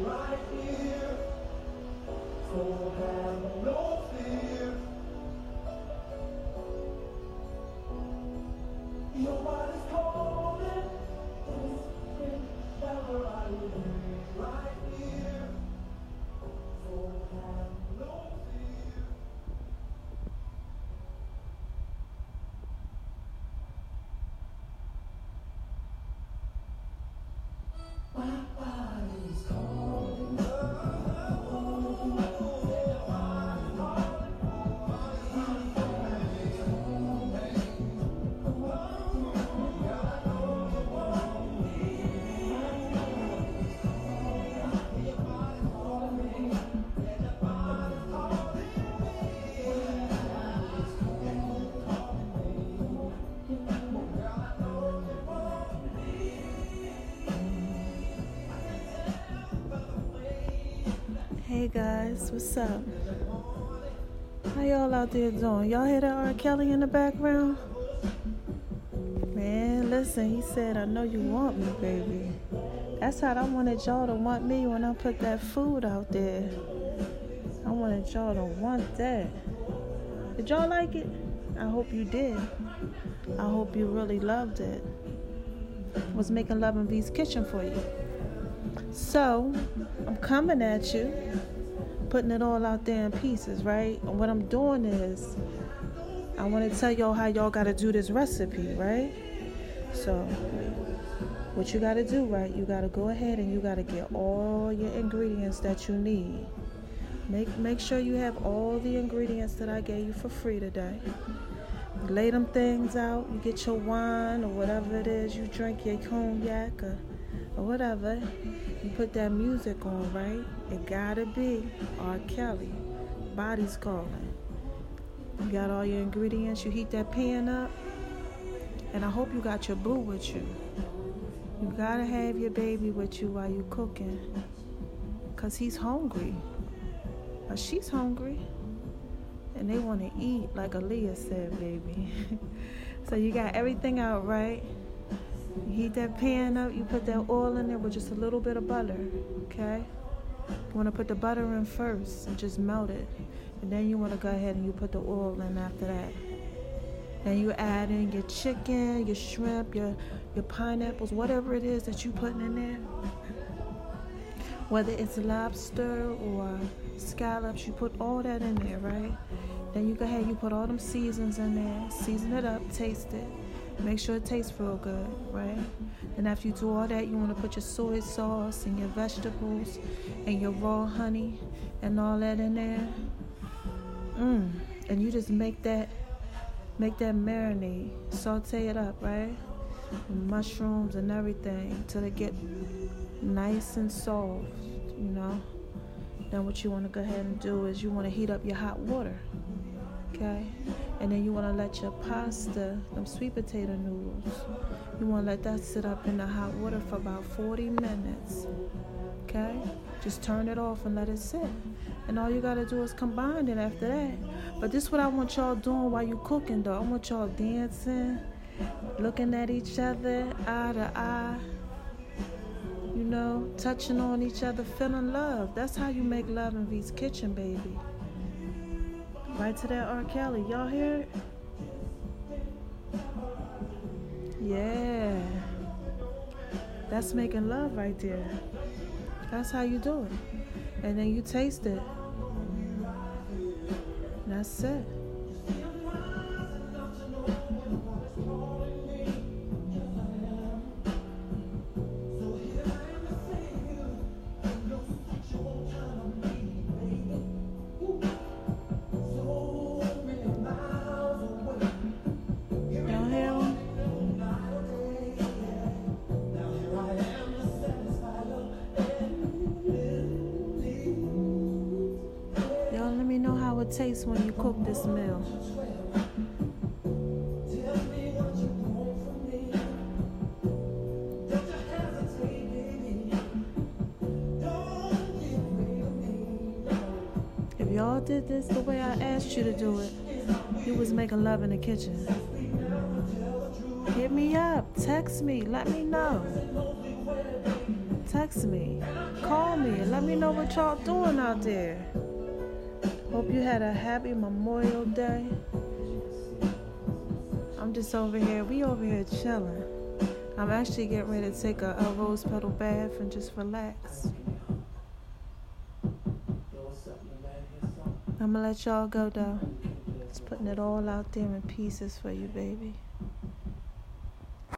right here. So have no fear. Hey guys, what's up? How y'all out there doing? Y'all hear that R. Kelly in the background? Man, listen, he said, I know you want me, baby. That's how I wanted y'all to want me when I put that food out there. I wanted y'all to want that. Did y'all like it? I hope you did. I hope you really loved it. Was making love in V's kitchen for you. So, I'm coming at you, putting it all out there in pieces, right? And what I'm doing is, I want to tell y'all how y'all got to do this recipe, right? So, what you got to do, right? You got to go ahead and you got to get all your ingredients that you need. Make make sure you have all the ingredients that I gave you for free today. Lay them things out. You get your wine or whatever it is you drink, your cognac or, or whatever. You put that music on, right? It gotta be R. Kelly. Body's calling. You got all your ingredients. You heat that pan up. And I hope you got your boo with you. You gotta have your baby with you while you cooking. Cause he's hungry. Or she's hungry. And they wanna eat, like Aaliyah said, baby. so you got everything out right. Heat that pan up, you put that oil in there with just a little bit of butter, okay? You want to put the butter in first and just melt it. And then you want to go ahead and you put the oil in after that. Then you add in your chicken, your shrimp, your your pineapples, whatever it is that you're putting in there. Whether it's lobster or scallops, you put all that in there, right? Then you go ahead, you put all them seasons in there, season it up, taste it. Make sure it tastes real good, right? And after you do all that, you want to put your soy sauce and your vegetables and your raw honey and all that in there. Mmm. And you just make that make that marinade, saute it up, right? Mushrooms and everything till they get nice and soft, you know. Then what you want to go ahead and do is you want to heat up your hot water, okay? And then you want to let your pasta, them sweet potato noodles, you want to let that sit up in the hot water for about 40 minutes, okay? Just turn it off and let it sit. And all you got to do is combine it after that. But this is what I want y'all doing while you cooking, though. I want y'all dancing, looking at each other, eye to eye you know, touching on each other, feeling love. That's how you make love in V's kitchen, baby. Right to that R. Kelly. Y'all hear it? Yeah. That's making love right there. That's how you do it. And then you taste it. That's it. taste when you cook this meal. If y'all did this the way I asked you to do it, you was making love in the kitchen. Hit me up, text me, let me know. Text me, call me, let me know what y'all doing out there. Hope you had a happy Memorial Day. I'm just over here, we over here chilling. I'm actually getting ready to take a, a rose petal bath and just relax. I'm gonna let y'all go though. Just putting it all out there in pieces for you, baby.